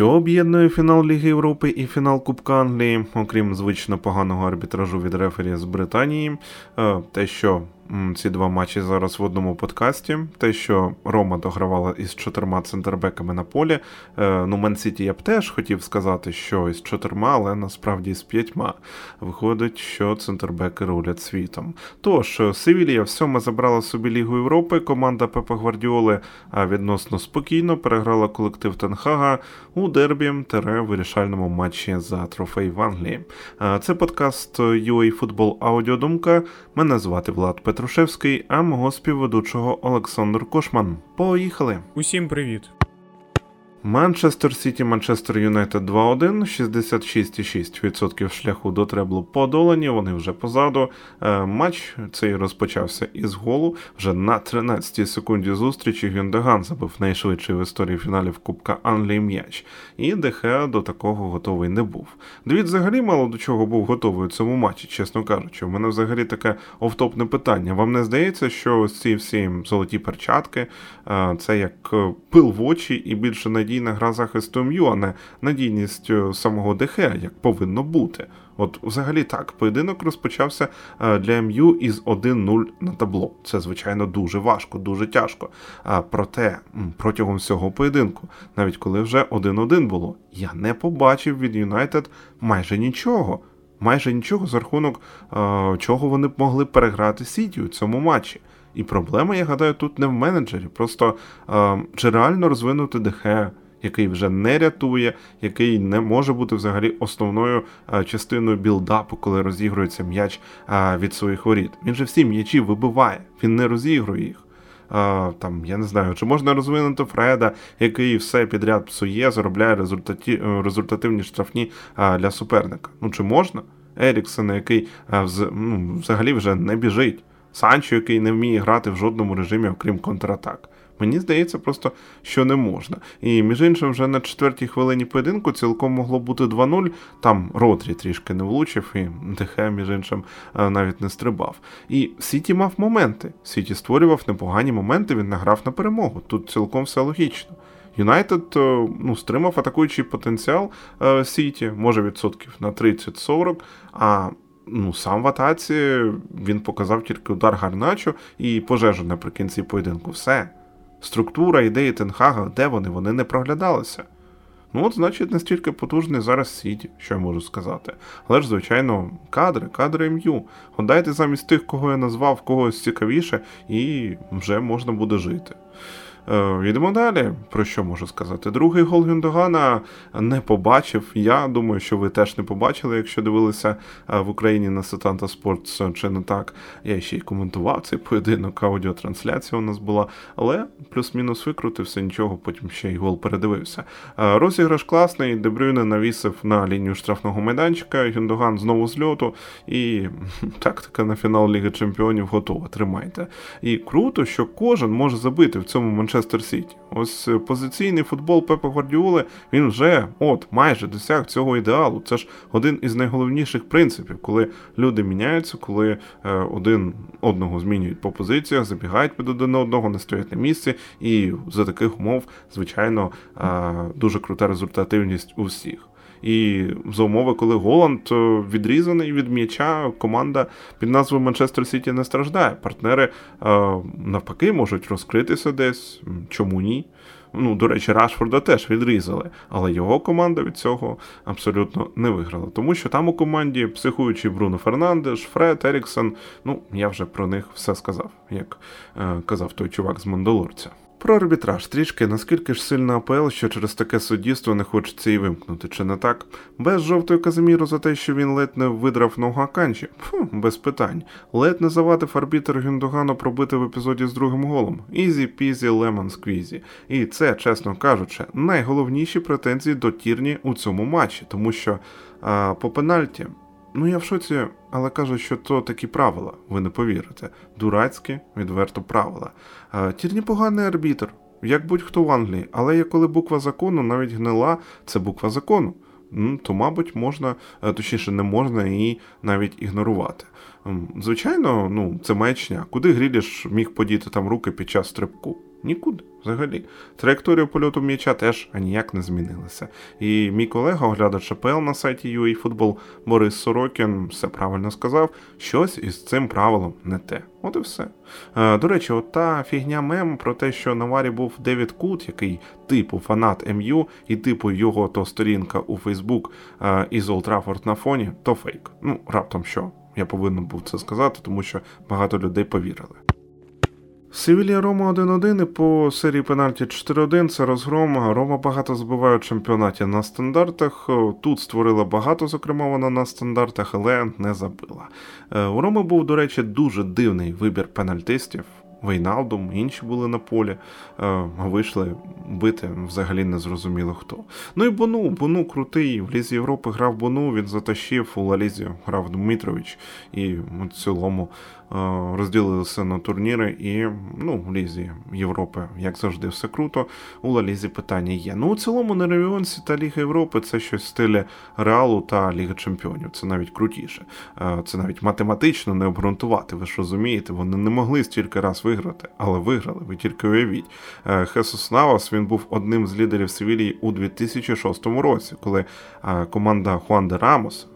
Що об'єднує фінал Ліги Європи і фінал Кубка Англії, окрім звично поганого арбітражу від рефері з Британії, е, те, що ці два матчі зараз в одному подкасті. Те, що Рома догравала із чотирма центрбеками на полі. Е, ну, Мен Сіті я б теж хотів сказати, що із чотирма, але насправді з п'ятьма. Виходить, що центрбеки рулять світом. Тож, Севілія всьоме забрала собі Лігу Європи. Команда Пепа Гвардіоли відносно спокійно переграла колектив Тенхага у дербі тере вирішальному матчі за трофей в Англії. Е, це подкаст UA Футбол Аудіодумка. Мене звати Влад Петро. Петрушевський, а мого співведучого Олександр Кошман. Поїхали! Усім привіт! Манчестер Сіті, Манчестер Юнайтед 2-1, 66,6% шляху до треблу подолані. Вони вже позаду. Е, матч цей розпочався із голу. Вже на 13-й секунді зустрічі Гюндеган забив найшвидший в історії фіналів Кубка Англії м'яч. І Дехеа до такого готовий не був. Девід взагалі мало до чого був готовий у цьому матчі, чесно кажучи. У мене взагалі таке офтопне питання. Вам не здається, що ці всі золоті перчатки е, це як е, пил в очі і більше надії надійна гра захисту М'ю, а не надійність е, самого Дехе, як повинно бути. От, взагалі, так, поєдинок розпочався е, для МЮ із 1-0 на табло. Це, звичайно, дуже важко, дуже тяжко. А проте протягом всього поєдинку, навіть коли вже 1-1 було, я не побачив від Юнайтед майже нічого. Майже нічого за рахунок е, чого вони б могли переграти Сіті у цьому матчі. І проблема, я гадаю, тут не в менеджері. Просто е, чи реально розвинути ДХ, який вже не рятує, який не може бути взагалі основною е, частиною білдапу, коли розігрується м'яч е, від своїх воріт. Він же всі м'ячі вибиває, він не розігрує їх. Там, я не знаю, чи можна розвинути Фреда, який все підряд псує, заробляє результаті... Результативні штрафні для суперника. Ну чи можна? Еріксона, який ну, взагалі вже не біжить. Санчо, який не вміє грати в жодному режимі, окрім контратак. Мені здається, просто що не можна. І між іншим, вже на четвертій хвилині поєдинку цілком могло бути 2-0. Там Родрі трішки не влучив, і Дехе, між іншим, е, навіть не стрибав. І Сіті мав моменти. Сіті створював непогані моменти, він награв на перемогу. Тут цілком все логічно. Юнайтед е, ну, стримав атакуючий потенціал е, Сіті, може відсотків на 30-40. а ну, сам в атаці він показав тільки удар Гарначо і пожежу наприкінці поєдинку. Все. Структура, ідеї Тен Хага, де вони? Вони не проглядалися. Ну, от, значить, настільки потужний зараз Сіті, що я можу сказати. Але ж, звичайно, кадри, кадри МЮ. От замість тих, кого я назвав, когось цікавіше, і вже можна буде жити. Е, йдемо далі. Про що можу сказати? Другий гол Гюндогана не побачив. Я думаю, що ви теж не побачили, якщо дивилися е, в Україні на Сетанта Спортс чи не так. Я ще й коментував цей поєдинок, аудіотрансляція у нас була, але плюс-мінус викрутився, нічого, потім ще й гол передивився. Е, розіграш класний, Дебрюйне навісив на лінію штрафного майданчика. Гюндоган знову з льоту, і тактика на фінал Ліги Чемпіонів готова. Тримайте. І круто, що кожен може забити в цьому Манчестер Сіті. Ось е, позиційний футбол Пепа Гвардіоли, він вже от майже досяг цього ідеалу. Це ж один із найголовніших принципів, коли люди міняються, коли е, один одного змінюють по позиціях, забігають під один одного, не стоять на місці. І за таких умов, звичайно, е, дуже крута результативність у всіх. І за умови, коли Голланд е, відрізаний від м'яча, команда під назвою Манчестер Сіті не страждає. Партнери е, навпаки можуть розкритися десь. Чому ні? Ну, до речі, Рашфорда теж відрізали, але його команда від цього абсолютно не виграла. Тому що там у команді психуючий Бруно Фернандеш, Фред, Еріксон. Ну, я вже про них все сказав, як е, казав той чувак з Мандалорця. Про арбітраж трішки, наскільки ж сильна АПЛ, що через таке суддівство не хочеться і вимкнути, чи не так? Без жовтої Каземіро за те, що він ледь не видрав ногу Аканджі? Фу, без питань. Ледь не завадив арбітр Гюндогану пробити в епізоді з другим голом. Easy peasy lemon squeezy. І це, чесно кажучи, найголовніші претензії до Тірні у цьому матчі, тому що а, по пенальті Ну, я в шоці, але кажу, що то такі правила, ви не повірите. Дурацькі, відверто правила. Тірні поганий арбітр, як будь-хто в Англії, але є коли буква закону навіть гнила, це буква закону. Ну, то, мабуть, можна, е, точніше, не можна її навіть ігнорувати. Звичайно, ну, це маячня. Куди Гріліш міг подіти там руки під час стрибку? Нікуди. Взагалі, траєкторія польоту м'яча теж аніяк не змінилася. І мій колега, оглядач АПЛ на сайті UAFootball Борис Сорокін все правильно сказав, щось із цим правилом не те. От і все. Е, до речі, от та фігня мем про те, що на варі був Девід Кут, який типу фанат МЮ, і типу його то сторінка у Фейсбук е, із Олтрафорд на фоні, то фейк. Ну, раптом що. Я повинен був це сказати, тому що багато людей повірили. Севілія Рома 1-1 і по серії пенальті 4-1 це розгром. Рома багато збиває у чемпіонаті на стандартах. Тут створила багато, зокрема вона на стандартах, але не забила. Е, у Роми був, до речі, дуже дивний вибір пенальтистів. Вейналдум, інші були на полі, е, вийшли бити взагалі не зрозуміло хто. Ну і Бону, Бону крутий. В Лізі Європи грав Бону, він затащив, у Лалізі грав Дмитрович, і в цілому розділилися на турніри. І ну, в Лізі Європи, як завжди, все круто. У Ла Лізі питання є. Ну, у цілому Нервіонці та Ліга Європи це щось в стилі Реалу та Ліги Чемпіонів. Це навіть крутіше. Е, це навіть математично не обґрунтувати. Ви ж розумієте, вони не могли стільки раз виграти, але виграли. Ви тільки уявіть. Е, Хесус Навас він був одним з лідерів Севілії у 2006 році, коли е, команда Хуанде Рамоса,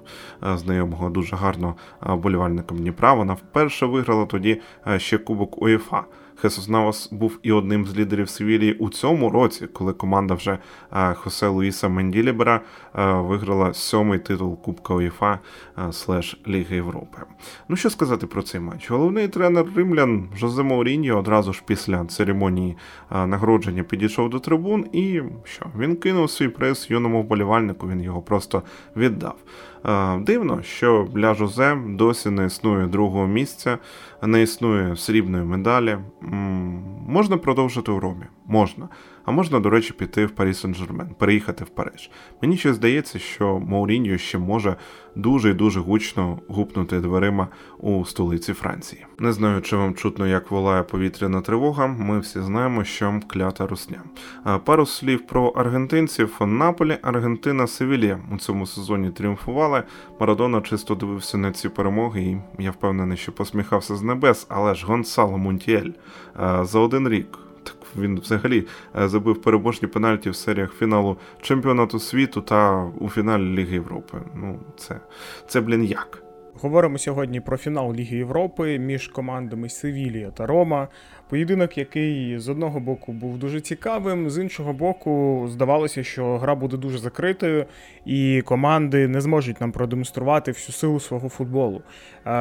е, знайомого дуже гарно болівальником Дніпра, вона вперше виграла тоді ще Кубок УЄФА. Хесус Навас був і одним з лідерів Севілії у цьому році, коли команда вже Хосе Луїса Менділібера виграла сьомий титул Кубка УЄФА слеш Ліги Європи. Ну що сказати про цей матч? Головний тренер Римлян Жозе Мауріньо одразу ж після церемонії нагородження підійшов до трибун і що? Він кинув свій приз юному вболівальнику, він його просто віддав. Дивно, що для Жозе досі не існує другого місця, не існує срібної медалі. Можна продовжити у Ромі? Можна. А можна, до речі, піти в Парі Сен-Жермен, переїхати в Париж. Мені ще здається, що Мауріньо ще може дуже і дуже гучно гупнути дверима у столиці Франції. Не знаю, чи вам чутно, як волає повітряна тривога. Ми всі знаємо, що клята русня. Пару слів про аргентинців. Наполі, Аргентина, Севілія у цьому сезоні тріумфували. Марадона чисто дивився на ці перемоги, і я впевнений, що посміхався з небес, але ж Гонсало Мунтіель за один рік він взагалі е, забив переможні пенальті в серіях фіналу чемпіонату світу та у фіналі Ліги Європи. Ну, це, це блін, як. Говоримо сьогодні про фінал Ліги Європи між командами Севілія та Рома. Поєдинок, який з одного боку був дуже цікавим, з іншого боку, здавалося, що гра буде дуже закритою, і команди не зможуть нам продемонструвати всю силу свого футболу.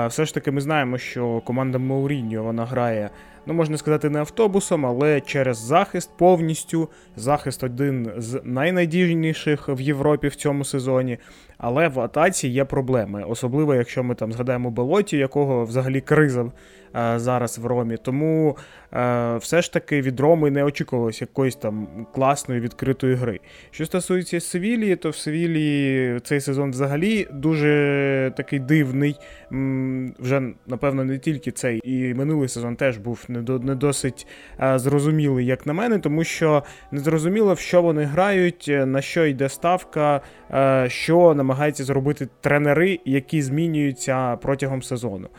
Все ж таки, ми знаємо, що команда Мауріньо вона грає ну можна сказати, не автобусом, але через захист повністю. Захист один з найнадійніших в Європі в цьому сезоні. Але в атаці є проблеми, особливо якщо ми там згадаємо Белоті, якого взагалі криза зараз в Ромі. Тому е, все ж таки від Роми не очікувалося якоїсь там класної відкритої гри. Що стосується Севілії, то в Севілії цей сезон взагалі дуже такий дивний. Вже, напевно, не тільки цей, і минулий сезон теж був не досить е, зрозумілий, як на мене, тому що не зрозуміло, в що вони грають, на що йде ставка, що намагаються зробити тренери, які змінюються протягом сезону.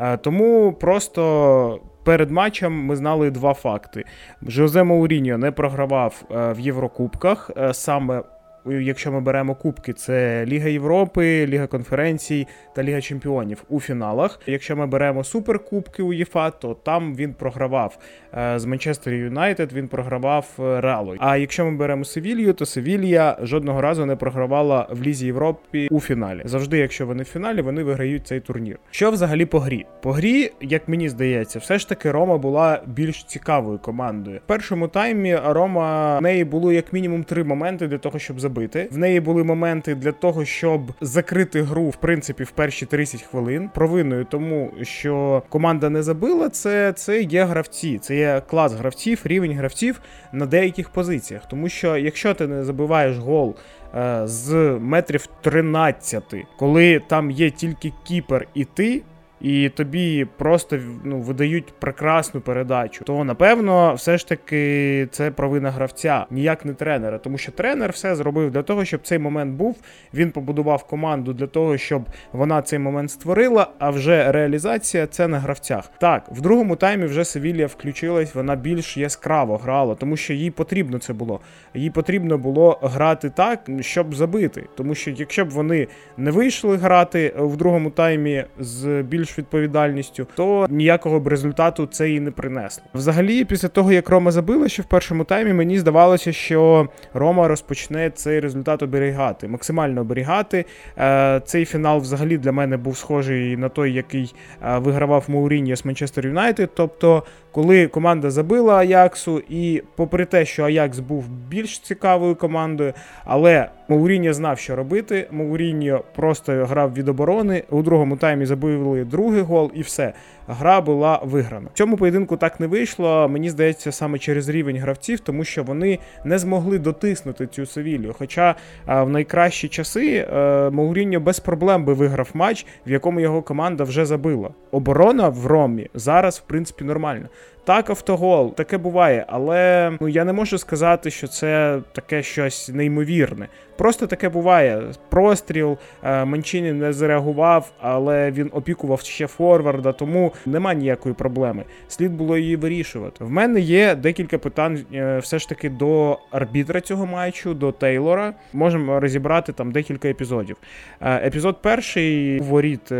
Е, тому просто перед матчем ми знали два факти: Жозе Мауріньо не програвав е, в Єврокубках е, саме якщо ми беремо кубки, це Ліга Європи, Ліга конференцій та Ліга Чемпіонів у фіналах. Якщо ми беремо суперкубки УЄФА, то там він програвав е, з Манчестер Юнайтед, він програвав е, Реалу. А якщо ми беремо Севілью, то Севілья жодного разу не програвала в Лізі Європи у фіналі. Завжди, якщо вони в фіналі, вони виграють цей турнір. Що взагалі по грі? По грі, як мені здається, все ж таки Рома була більш цікавою командою. В першому таймі Рома в неї було як мінімум три моменти для того, щоб забити. В неї були моменти для того, щоб закрити гру в принципі в перші 30 хвилин. Провиною тому, що команда не забила, це це є гравці, це є клас гравців, рівень гравців на деяких позиціях. Тому що якщо ти не забиваєш гол. Е, з метрів 13, коли там є тільки кіпер і ти, і тобі просто ну, видають прекрасну передачу, то напевно, все ж таки це провина гравця, ніяк не тренера. Тому що тренер все зробив для того, щоб цей момент був. Він побудував команду для того, щоб вона цей момент створила. А вже реалізація це на гравцях. Так, в другому таймі вже Севілія включилась, вона більш яскраво грала, тому що їй потрібно це було. Їй потрібно було грати так, щоб забити. Тому що якщо б вони не вийшли грати в другому таймі з більш відповідальністю, то ніякого б результату це і не принесло. Взагалі, після того як Рома забила, ще в першому таймі мені здавалося, що Рома розпочне цей результат оберігати, максимально оберігати. Е, цей фінал взагалі для мене був схожий на той, який е, вигравав Мауріньо з Манчестер Юнайтед. Тобто, коли команда забила Аяксу, і попри те, що Аякс був більш цікавою командою, але Мауріньо знав, що робити. Мауріньо просто грав від оборони. У другому таймі забили другий гол, і все. Гра була виграна. В цьому поєдинку так не вийшло. Мені здається, саме через рівень гравців, тому що вони не змогли дотиснути цю Севілію. Хоча в найкращі часи е, Мауріньо без проблем би виграв матч, в якому його команда вже забила. Оборона в Ромі зараз, в принципі, нормальна. Так, автогол, таке буває, але ну я не можу сказати, що це таке щось неймовірне. Просто таке буває. Простріл е, Манчині не зреагував, але він опікував ще Форварда, тому нема ніякої проблеми. Слід було її вирішувати. В мене є декілька питань, е, все ж таки, до арбітра цього матчу, до Тейлора. Можемо розібрати там декілька епізодів. Е, епізод перший воріт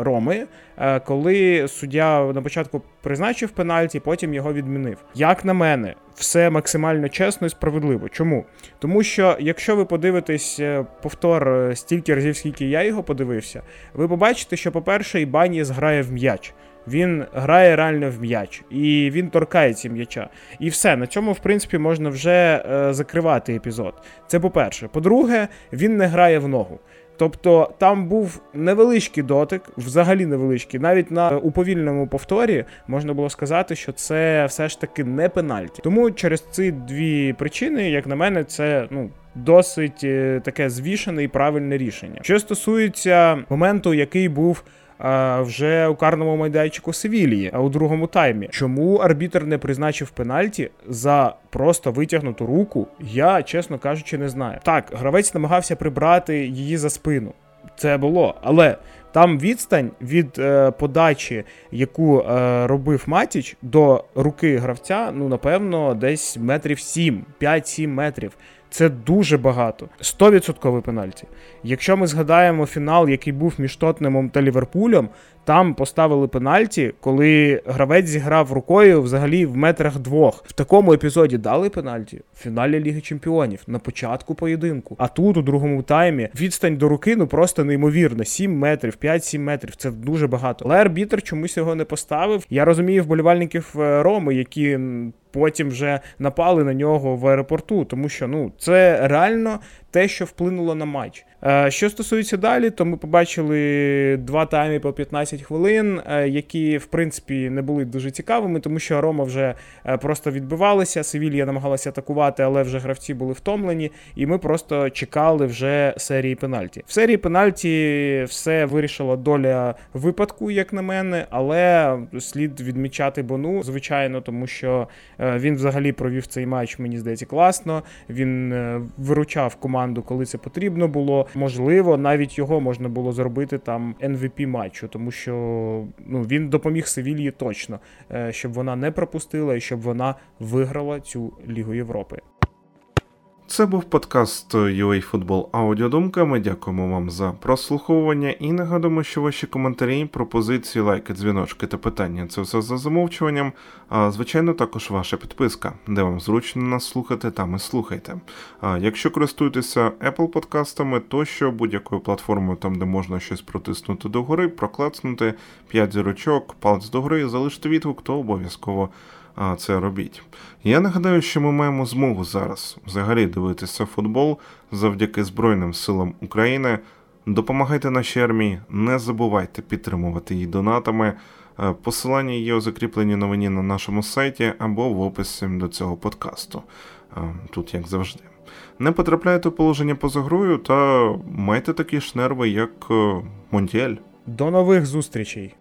Роми. Е, коли суддя на початку призначив пенальті, потім його відмінив. Як на мене, все максимально чесно і справедливо. Чому? Тому що якщо ви подивитесь е, повтор е, стільки разів, скільки я його подивився, ви побачите, що, по-перше, Ібаніс грає в м'яч. Він грає реально в м'яч, і він торкається м'яча. І все, на цьому, в принципі, можна вже е, закривати епізод. Це по-перше. По-друге, він не грає в ногу. Тобто там був невеличкий дотик, взагалі невеличкий. Навіть на уповільному повторі можна було сказати, що це все ж таки не пенальті. Тому через ці дві причини, як на мене, це ну. Досить е, таке звішене і правильне рішення. Що стосується моменту, який був вже у карному майданчику Севілії, у другому таймі. Чому арбітр не призначив пенальті за просто витягнуту руку? Я, чесно кажучи, не знаю. Так, гравець намагався прибрати її за спину. Це було, але там відстань від е, подачі, яку е, робив Матіч, до руки гравця, ну напевно, десь метрів 7, 5-7 метрів. Це дуже багато. 100% пенальті. Якщо ми згадаємо фінал, який був між Тотнемом та Ліверпулем, там поставили пенальті, коли гравець зіграв рукою взагалі в метрах двох. В такому епізоді дали пенальті в фіналі Ліги Чемпіонів на початку поєдинку. А тут, у другому таймі, відстань до руки ну просто неймовірна. 7 метрів, 5-7 метрів. Це дуже багато. Але арбітр чомусь його не поставив. Я розумію вболівальників е, Роми, які потім вже напали на нього в аеропорту, тому що ну це реально те, що вплинуло на матч. Е, що стосується далі, то ми побачили два тайми по 15 хвилин, е, які в принципі не були дуже цікавими, тому що Рома вже е, просто відбивалися. Севілья намагалася атакувати, але вже гравці були втомлені, і ми просто чекали вже серії пенальті. В серії пенальті все вирішила доля випадку, як на мене, але слід відмічати Бону, звичайно, тому що він взагалі провів цей матч, мені здається, класно. Він виручав команду, коли це потрібно було. Можливо, навіть його можна було зробити там MVP матчу, тому що ну він допоміг Севільї точно, е, щоб вона не пропустила і щоб вона виграла цю Лігу Європи. Це був подкаст UA Football Аудіодумка. Ми дякуємо вам за прослуховування і нагадуємо, що ваші коментарі, пропозиції, лайки, дзвіночки та питання це все за замовчуванням. А звичайно, також ваша підписка, де вам зручно нас слухати, там і слухайте. А якщо користуєтеся Apple подкастами, то що будь-якою платформою, там де можна щось протиснути догори, проклацнути 5 зірочок, палець догори, залишити відгук, то обов'язково це робіть. Я нагадаю, що ми маємо змогу зараз взагалі дивитися футбол завдяки Збройним силам України. Допомагайте нашій армії, не забувайте підтримувати її донатами. Е, посилання є у закріпленій новині на нашому сайті або в описі до цього подкасту. Е, тут, як завжди. Не потрапляйте у положення поза грою та майте такі ж нерви, як е, Монтіель. До нових зустрічей!